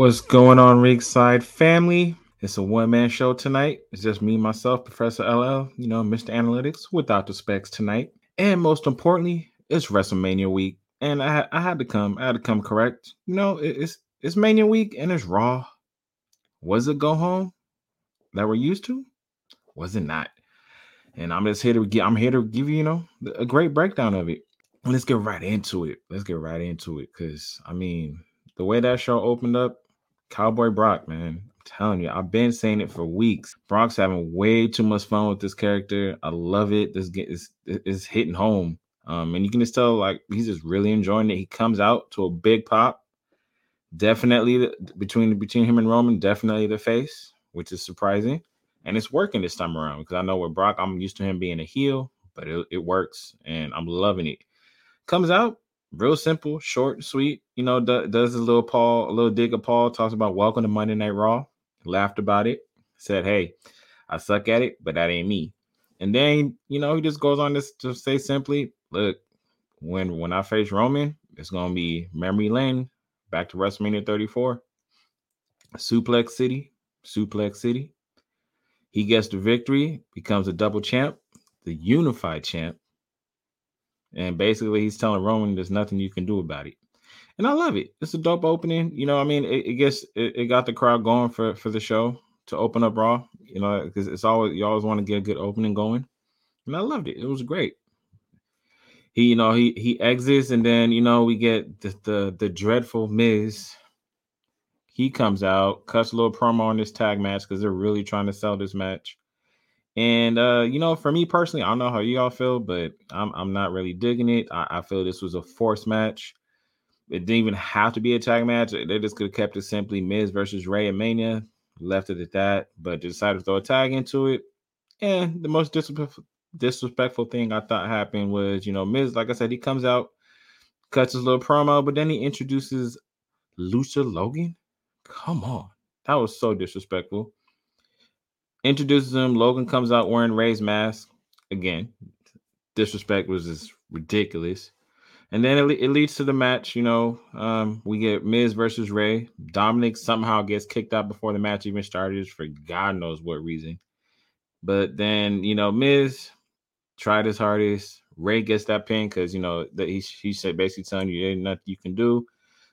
What's going on, Ringside family? It's a one man show tonight. It's just me, myself, Professor LL, you know, Mr. Analytics without the specs tonight. And most importantly, it's WrestleMania week. And I, I had to come, I had to come correct. You know, it's it's Mania week and it's Raw. Was it go home that we're used to? Was it not? And I'm just here to get, I'm here to give you, you know, a great breakdown of it. let's get right into it. Let's get right into it. Cause I mean, the way that show opened up, Cowboy Brock, man. I'm telling you, I've been saying it for weeks. Brock's having way too much fun with this character. I love it. This get is is hitting home. Um, and you can just tell like he's just really enjoying it. He comes out to a big pop. Definitely the, between between him and Roman, definitely the face, which is surprising. And it's working this time around because I know with Brock, I'm used to him being a heel, but it, it works and I'm loving it. Comes out, real simple, short, sweet. You know, does a little Paul, a little dig of Paul, talks about welcome to Monday Night Raw, laughed about it, said, Hey, I suck at it, but that ain't me. And then, you know, he just goes on this to say simply, look, when when I face Roman, it's gonna be memory lane, back to WrestleMania 34. Suplex City, Suplex City. He gets the victory, becomes a double champ, the unified champ, and basically, he's telling Roman there's nothing you can do about it. And I love it. It's a dope opening. You know, I mean, it, it gets it, it, got the crowd going for for the show to open up Raw. You know, because it's always you always want to get a good opening going. And I loved it. It was great. He, you know, he he exits, and then you know we get the the, the dreadful Miz. He comes out, cuts a little promo on this tag match because they're really trying to sell this match. And uh, you know, for me personally, I don't know how you all feel, but I'm I'm not really digging it. I, I feel this was a forced match. It didn't even have to be a tag match. They just could have kept it simply Miz versus Rey and Mania, left it at that, but decided to throw a tag into it. And the most disrespectful, disrespectful thing I thought happened was, you know, Miz, like I said, he comes out, cuts his little promo, but then he introduces Lucha Logan. Come on. That was so disrespectful introduces him. Logan comes out wearing Rey's mask. Again, disrespect was just ridiculous. And then it, it leads to the match. You know, um, we get Miz versus Rey. Dominic somehow gets kicked out before the match even started for God knows what reason. But then, you know, Miz tried his hardest. Ray gets that pin because you know that he he said basically telling you ain't nothing you can do.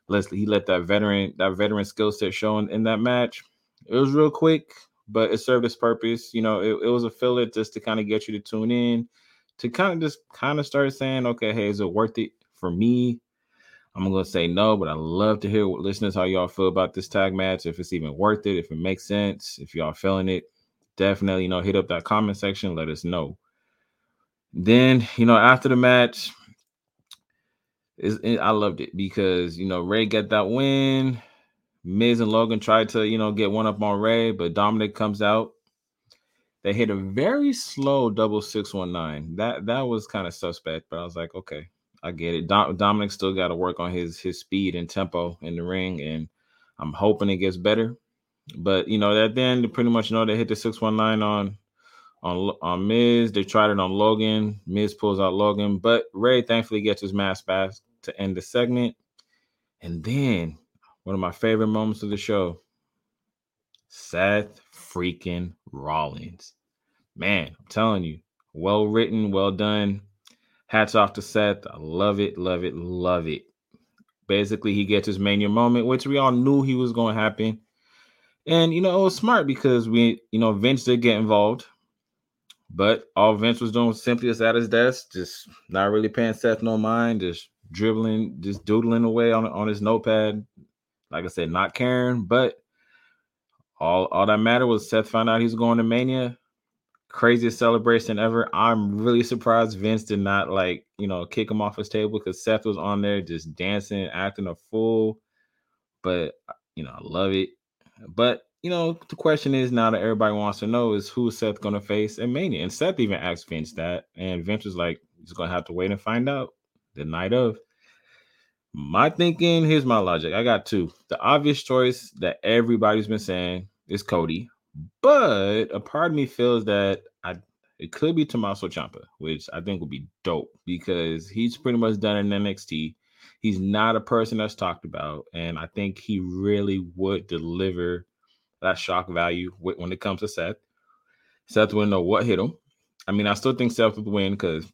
Let's he let that veteran that veteran skill set show in, in that match. It was real quick but it served its purpose. You know, it, it was a filler just to kind of get you to tune in, to kind of just kind of start saying, okay, hey, is it worth it for me? I'm gonna say no, but I love to hear what listeners how y'all feel about this tag match. If it's even worth it, if it makes sense, if y'all feeling it, definitely you know hit up that comment section. Let us know. Then you know after the match, is I loved it because you know Rey got that win. Miz and Logan tried to, you know, get one up on Rey, but Dominic comes out. They hit a very slow double six one nine. That that was kind of suspect, but I was like, okay, I get it. Dom- Dominic still got to work on his his speed and tempo in the ring, and I'm hoping it gets better. But you know, at the end, pretty much you know they hit the six one nine on on on Miz. They tried it on Logan. Miz pulls out Logan, but Rey thankfully gets his mask back to end the segment. And then one of my favorite moments of the show. Seth freaking Rollins. Man, I'm telling you, well written, well done. Hats off to Seth. I love it, love it, love it. Basically, he gets his mania moment, which we all knew he was going to happen. And, you know, it was smart because we, you know, Vince did get involved. But all Vince was doing was simply just at his desk, just not really paying Seth no mind, just dribbling, just doodling away on, on his notepad, like I said, not caring, but all all that mattered was Seth found out he's going to Mania. Craziest celebration ever. I'm really surprised Vince did not like, you know, kick him off his table because Seth was on there just dancing, acting a fool. But uh, you know, I love it. But you know, the question is now that everybody wants to know is who Seth gonna face in Mania. And Seth even asked Vince that, and Vince was like, he's gonna have to wait and find out the night of. My thinking, here's my logic. I got two. The obvious choice that everybody's been saying is Cody, but a part of me feels that I it could be Tommaso Ciampa, which I think would be dope because he's pretty much done in NXT. He's not a person that's talked about, and I think he really would deliver that shock value when it comes to Seth. Seth wouldn't know what hit him. I mean, I still think Seth would win because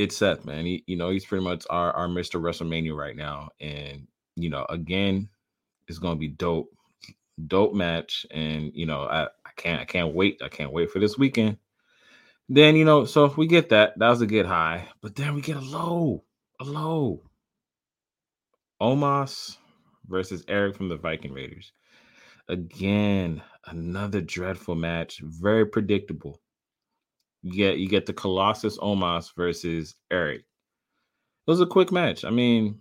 it's Seth, man. He, you know, he's pretty much our, our Mr. WrestleMania right now. And, you know, again, it's gonna be dope, dope match. And you know, I, I can't I can't wait. I can't wait for this weekend. Then, you know, so if we get that, that was a good high, but then we get a low, a low. Omos versus Erik from the Viking Raiders. Again, another dreadful match, very predictable. You get you get the Colossus Omos versus Erik. It was a quick match. I mean,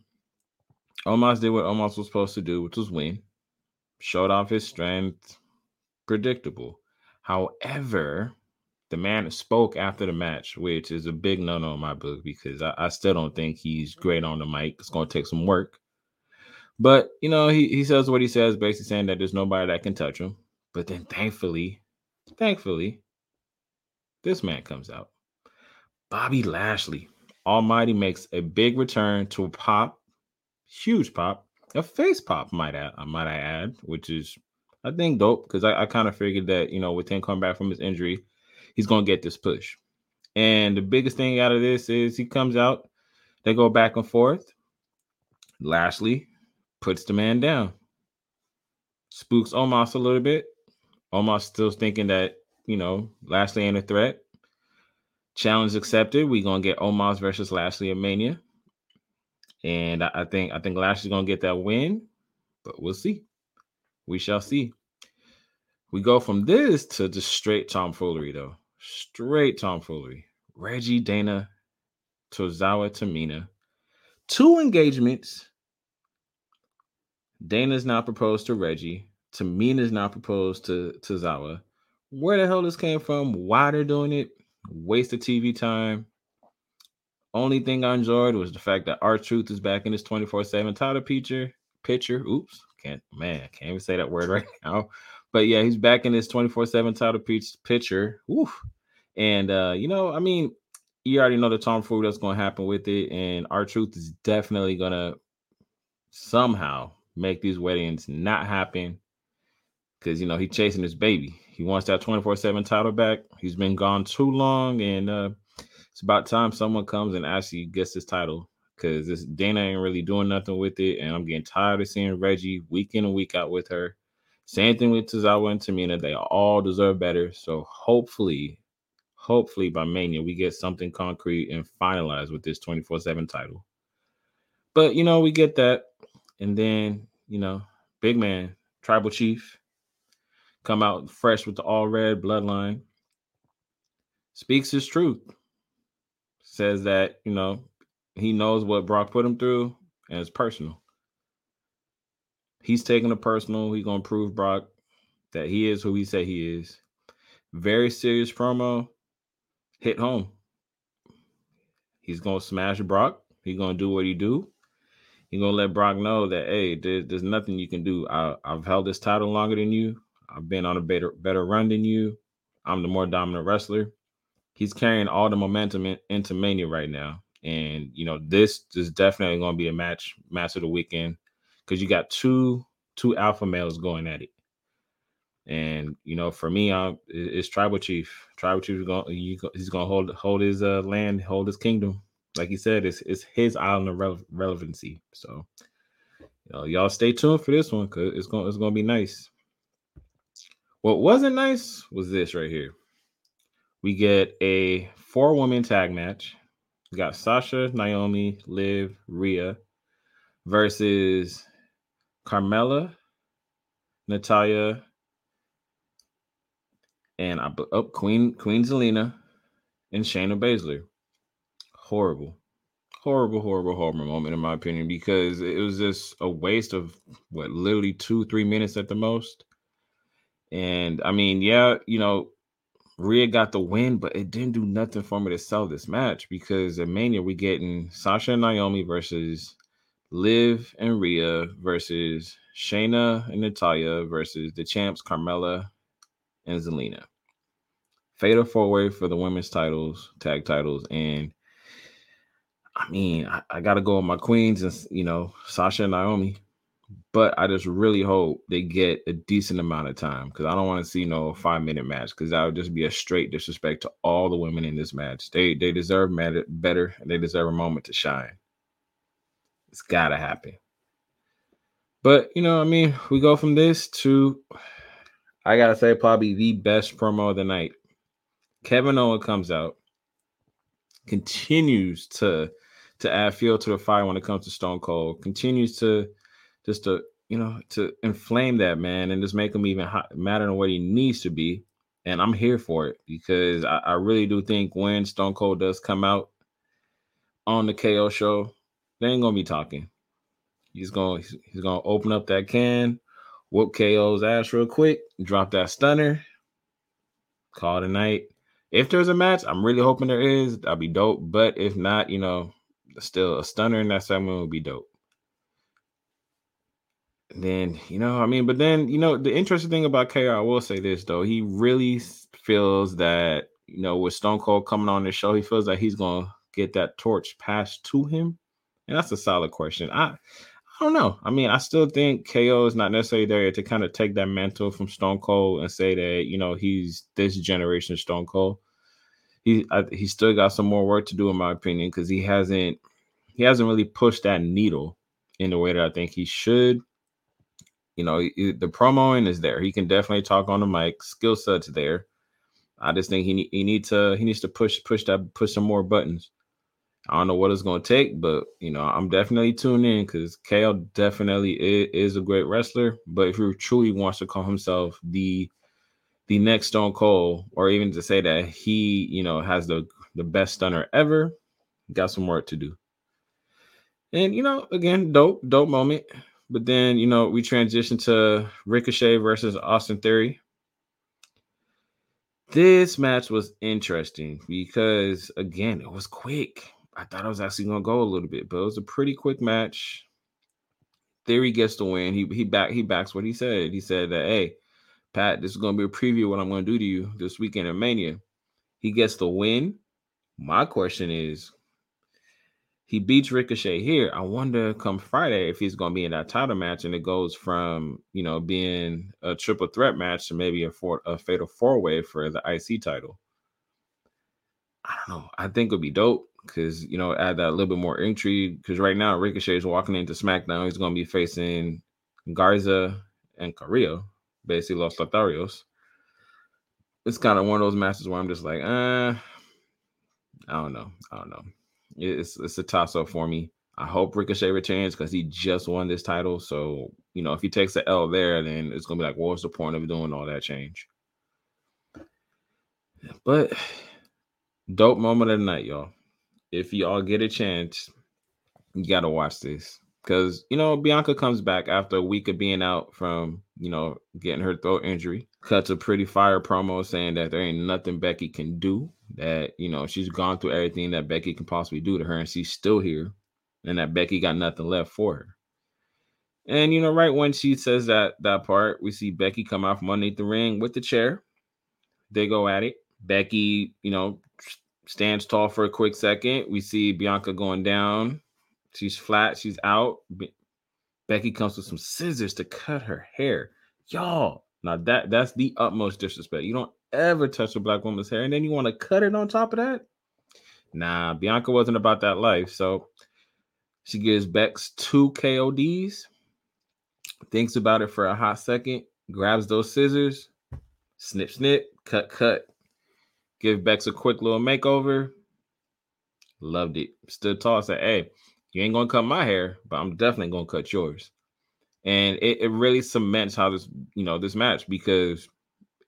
Omos did what Omos was supposed to do, which was win. Showed off his strength. Predictable. However, the man spoke after the match, which is a big no-no in my book because I, I still don't think he's great on the mic. It's going to take some work. But you know, he, he says what he says, basically saying that there's nobody that can touch him. But then thankfully, thankfully, this man comes out. Bobby Lashley. Almighty makes a big return to a pop, huge pop, a face pop, might add, I uh, might I add, which is I think dope because I, I kind of figured that you know with him coming back from his injury, he's gonna get this push. And the biggest thing out of this is he comes out, they go back and forth. Lashley puts the man down, spooks Omos a little bit. Omos still thinking that you know Lashley ain't a threat. Challenge accepted. We gonna get Omos versus Lashley at Mania, and I, think I think Lashley's gonna get that win, but we'll see. We shall see. We go from this to just straight tomfoolery, though. Straight tomfoolery. Reggie, Dana, Tozawa, Tamina. Two engagements. Dana's now proposed to Reggie. Tamina's now proposed to Tozawa. Where the hell this came from? Why they're doing it? Waste of TV time. Only thing I enjoyed was the fact that R-Truth is back in his 24-7 title picture. Picture. Oops. Can't man, can't even say that word right now. But yeah, he's back in his 24-7 title pitcher. Oof. And uh, you know, I mean, you already know the tomfoolery that's gonna happen with it, and R-Truth is definitely gonna somehow make these weddings not happen. Cause you know, he's chasing his baby. He wants that 24-7 title back. He's been gone too long, and uh it's about time someone comes and actually gets this title because this Dana ain't really doing nothing with it, and I'm getting tired of seeing Reggie week in and week out with her. Same thing with Tozawa and Tamina. They all deserve better. So hopefully, hopefully by Mania, we get something concrete and finalized with this 24 7 title. But, you know, we get that. And then, you know, big man, tribal chief, come out fresh with the all red bloodline, speaks his truth, says that, you know, he knows what Brock put him through and it's personal. He's taking it personal. He's gonna prove Brock that he is who he said he is. Very serious promo. Hit home. He's gonna smash Brock. He's gonna do what he do. He's gonna let Brock know that hey, there, there's nothing you can do. I, I, have held this title longer than you. I've been on a better better run than you. I'm the more dominant wrestler. He's carrying all the momentum in, into Mania right now, and you know this is definitely going to be a match match of the weekend because you got two two alpha males going at it. And you know, for me, I'm, it's tribal chief. Tribal chief is going. He's going to hold hold his uh, land, hold his kingdom. Like he said, it's it's his island of rele- relevancy. So, you know, y'all stay tuned for this one because it's going it's going to be nice. What wasn't nice was this right here. We get a four woman tag match. We got Sasha, Naomi, Liv, Rhea versus Carmella, Natalya, and I oh, Queen Queen Zelina and Shayna Baszler. Horrible, horrible, horrible, horrible moment in my opinion because it was just a waste of what literally two three minutes at the most. And I mean, yeah, you know, Rhea got the win, but it didn't do nothing for me to sell this match because at Mania we're getting Sasha and Naomi versus Liv and Rhea versus Shayna and Natalya versus the champs Carmella and Zelina. Fatal four way for the women's titles, tag titles, and I mean, I, I got to go with my queens and you know Sasha and Naomi, but I just really hope they get a decent amount of time because I don't want to see no five minute match because that would just be a straight disrespect to all the women in this match. They they deserve better and they deserve a moment to shine. It's gotta happen. But you know, I mean, we go from this to I gotta say, probably the best promo of the night. Kevin Owen comes out, continues to to add fuel to the fire when it comes to Stone Cold, continues to just to you know to inflame that man and just make him even hot, madder than what he needs to be. And I'm here for it because I, I really do think when Stone Cold does come out on the KO show, they ain't gonna be talking. He's gonna he's gonna open up that can, whoop KO's ass real quick, drop that stunner, call it a night. If there's a match, I'm really hoping there is. That'd be dope. But if not, you know, still a stunner in that segment would be dope. Then, you know, I mean, but then, you know, the interesting thing about KR, I will say this though, he really feels that, you know, with Stone Cold coming on the show, he feels like he's gonna get that torch passed to him. And that's a solid question. I I don't know. I mean, I still think KO is not necessarily there to kind of take that mantle from Stone Cold and say that you know he's this generation Stone Cold. He I, he still got some more work to do, in my opinion, because he hasn't he hasn't really pushed that needle in the way that I think he should. You know, he, the promoing is there. He can definitely talk on the mic. Skill set's there. I just think he he needs to he needs to push push that push some more buttons. I don't know what it's to take, but you know, I'm definitely tuned in because Kale definitely is, is, a great wrestler. But if he truly wants to call himself the the next Stone Cold, or even to say that he, you know, has the the best stunner ever, got some work to do. And you know, again, dope, dope moment. But then, you know, we transition to Ricochet versus Austin Theory. This match was interesting because again, it was quick. I thought I was actually gonna go a little bit, but it was a pretty quick match. Theory gets the win. He he back he backs what he said. He said that hey, Pat, this is gonna be a preview of what I'm gonna do to you this weekend in Mania. He gets the win. My question is, he beats Ricochet here. I wonder come Friday if he's gonna be in that title match and it goes from you know being a triple threat match to maybe a four, a fatal four way for the IC title. I don't know. I think would be dope because you know add that a little bit more intrigue. Because right now Ricochet is walking into SmackDown. He's going to be facing Garza and Carrillo, basically Los Lotharios. It's kind of one of those matches where I'm just like, uh, I don't know, I don't know. It's it's a toss up for me. I hope Ricochet returns because he just won this title. So you know, if he takes the L there, then it's gonna be like, what's the point of doing all that change? But dope moment of the night, y'all if y'all get a chance, you got to watch this because you know Bianca comes back after a week of being out from you know getting her throat injury. Cuts a pretty fire promo saying that there ain't nothing Becky can do. That you know she's gone through everything that Becky can possibly do to her, and she's still here, and that Becky got nothing left for her. And you know, right when she says that that part, we see Becky come out from underneath the ring with the chair. They go at it. Becky, you know, stands tall for a quick second. We see Bianca going down. She's flat. She's out. Be- Becky comes with some scissors to cut her hair. Y'all, now that that's the utmost disrespect. You don't ever touch a black woman's hair, and then you want to cut it on top of that. Nah, Bianca wasn't about that life. So she gives Bex two KODs, thinks about it for a hot second, grabs those scissors, snip, snip, cut, cut, give Bex a quick little makeover. Loved it. Stood tall. Said, "Hey, you ain't gonna cut my hair, but I'm definitely gonna cut yours." And it, it really cements how this, you know, this match because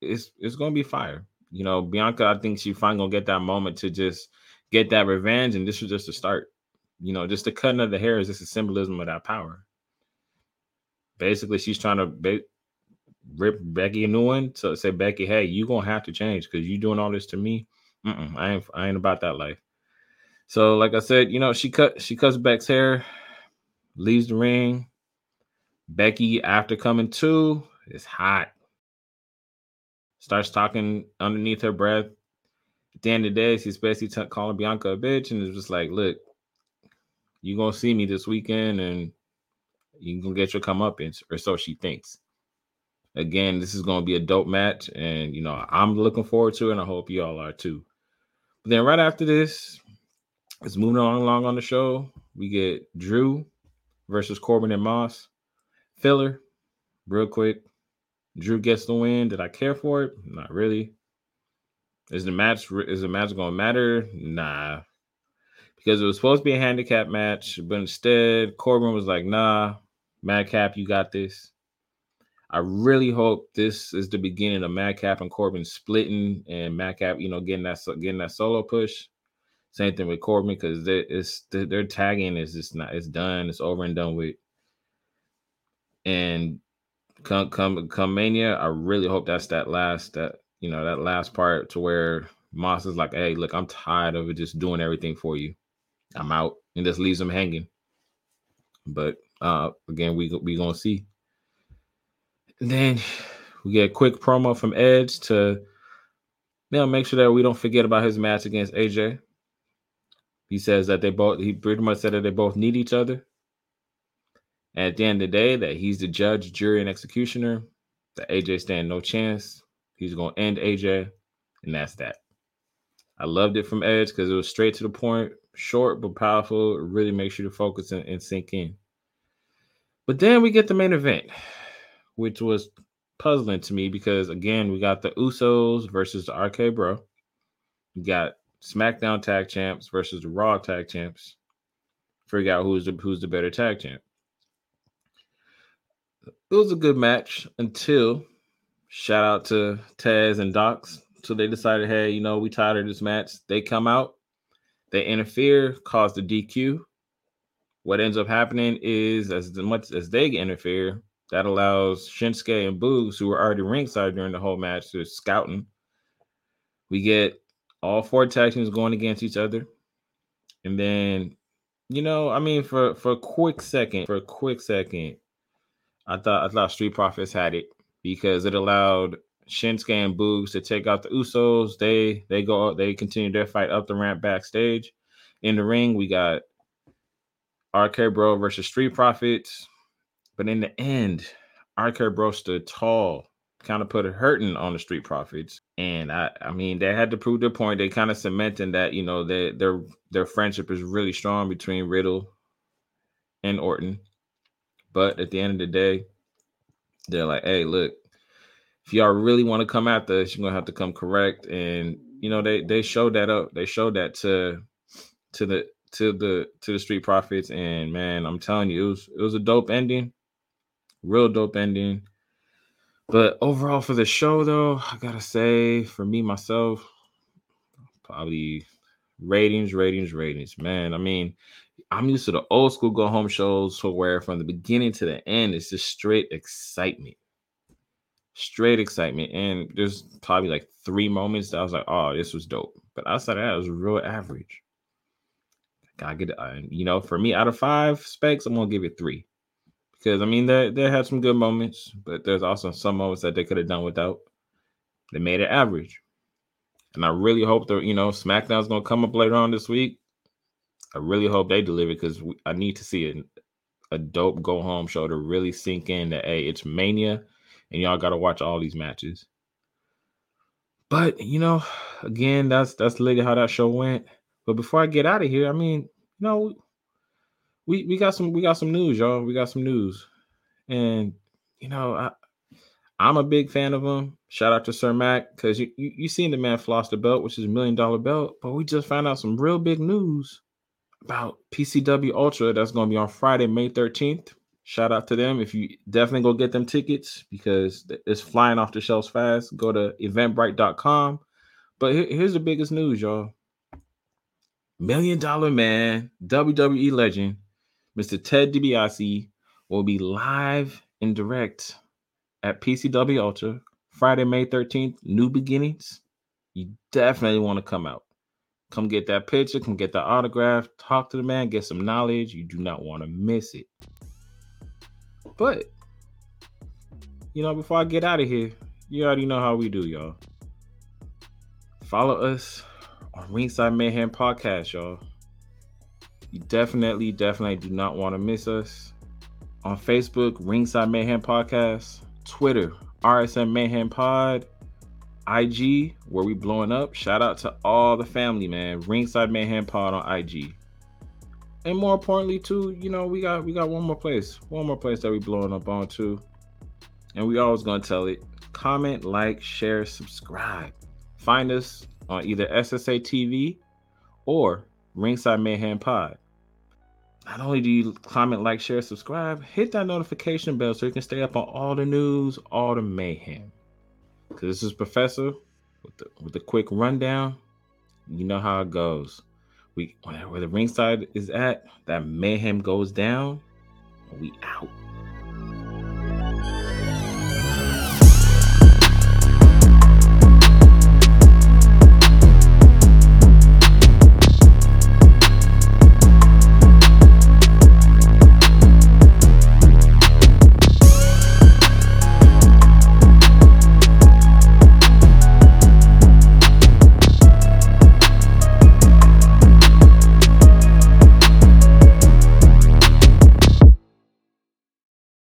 it's it's gonna be fire. You know, Bianca, I think she finally gonna get that moment to just get that revenge, and this was just a start. You know, just the cutting of the hair is just a symbolism of that power. Basically, she's trying to rip Becky a new one to say Becky, hey, you gonna have to change because you doing all this to me. Mm-mm, I ain't I ain't about that life. So, like I said, you know, she cut she cuts Beck's hair, leaves the ring. Becky, after coming to, is hot. Starts talking underneath her breath. At the end of the day, she's basically t- calling Bianca a bitch, and it's just like, look, you're gonna see me this weekend and you're gonna get your comeuppance, or so she thinks. Again, this is gonna be a dope match, and you know, I'm looking forward to it, and I hope you all are too. But then right after this, it's moving on along on the show. We get Drew versus Corbin and Moss. Filler, real quick. Drew gets the win. Did I care for it? Not really. Is the match is the match gonna matter? Nah. Because it was supposed to be a handicap match, but instead Corbin was like, nah, Madcap, you got this. I really hope this is the beginning of Madcap and Corbin splitting and Madcap, you know, getting that getting that solo push. Same thing with Corbin because it's their tagging is just not it's done, it's over and done with. And come come come Mania, I really hope that's that last that you know that last part to where Moss is like, hey, look, I'm tired of just doing everything for you. I'm out, and just leaves them hanging. But uh again, we we gonna see. Then we get a quick promo from Edge to you know make sure that we don't forget about his match against AJ. He says that they both he pretty much said that they both need each other. And at the end of the day, that he's the judge, jury, and executioner. That AJ stand no chance. He's gonna end AJ, and that's that. I loved it from Edge because it was straight to the point, short but powerful. It really makes you to focus and, and sink in. But then we get the main event, which was puzzling to me because again, we got the Usos versus the RK Bro. We got SmackDown Tag Champs versus the Raw Tag Champs. Figure out who's the who's the better tag champ it was a good match until shout out to Tez and Dawks. So they decided, hey, you know, we tired of this match. They come out, they interfere, cause the DQ. What ends up happening is as much as they interfere, that allows Shinsuke and Boogs, who were already ringside during the whole match, to scouting. We get all four tag teams going against each other. And then, you know, I mean, for for a quick second, for a quick second, I thought I thought Street Profits had it because it allowed Shinsuke and Boogs to take out the Usos. They they go they continue their fight up the ramp backstage. In the ring, we got RK Bro versus Street Profits. But in the end, RK Bro stood tall, kind of put a hurting on the Street Profits. And I I mean they had to prove their point. They kind of cementing that, you know, they, their their friendship is really strong between Riddle and Orton. But at the end of the day, they're like, hey, look, if y'all really want to come after us, you're gonna have to come correct. And you know, they they showed that up. They showed that to to the to the to the street profits. And man, I'm telling you, it was it was a dope ending, real dope ending. But overall for the show, though, I gotta say, for me myself, probably ratings, ratings, ratings. Man, I mean, I'm used to the old school go home shows where from the beginning to the end, it's just straight excitement. Straight excitement. And there's probably like three moments that I was like, oh, this was dope. But outside of that, it was real average. Gotta get it. Uh, you know, for me, out of five specs, I'm gonna give it three. Because I mean, they, they had some good moments, but there's also some moments that they could have done without. They made it average. And I really hope that, you know, SmackDown's gonna come up later on this week I really hope they deliver because I need to see a, a dope go home show to really sink in that hey, it's Mania, and y'all got to watch all these matches. But you know, again, that's that's literally how that show went. But before I get out of here, I mean, you know, we we got some we got some news, y'all. We got some news, and you know, I I'm a big fan of him. Shout out to Sir Mac because you, you you seen the man floss the belt, which is a million dollar belt. But we just found out some real big news about PCW Ultra that's going to be on Friday, May 13th. Shout out to them. If you definitely go get them tickets because it's flying off the shelves fast, go to eventbrite.com. But here's the biggest news, y'all. Million Dollar Man, WWE legend, Mr. Ted DiBiase will be live and direct at PCW Ultra Friday, May 13th. New beginnings. You definitely want to come out. Come get that picture, come get the autograph, talk to the man, get some knowledge. You do not want to miss it. But, you know, before I get out of here, you already know how we do, y'all. Follow us on Ringside Mayhem Podcast, y'all. You definitely, definitely do not want to miss us. On Facebook, Ringside Mayhem Podcast, Twitter, RSM Mayhem Pod, IG, where we blowing up. Shout out to all the family, man. Ringside Mayhem Pod on IG. And more importantly, too, you know, we got we got one more place. One more place that we blowing up on too. And we always gonna tell it. Comment, like, share, subscribe. Find us on either SSA TV or Ringside Mayhem Pod. Not only do you comment, like, share, subscribe, hit that notification bell so you can stay up on all the news, all the mayhem. Cause this is Professor with the with the quick rundown. You know how it goes. We where the ringside is at, that mayhem goes down. We out.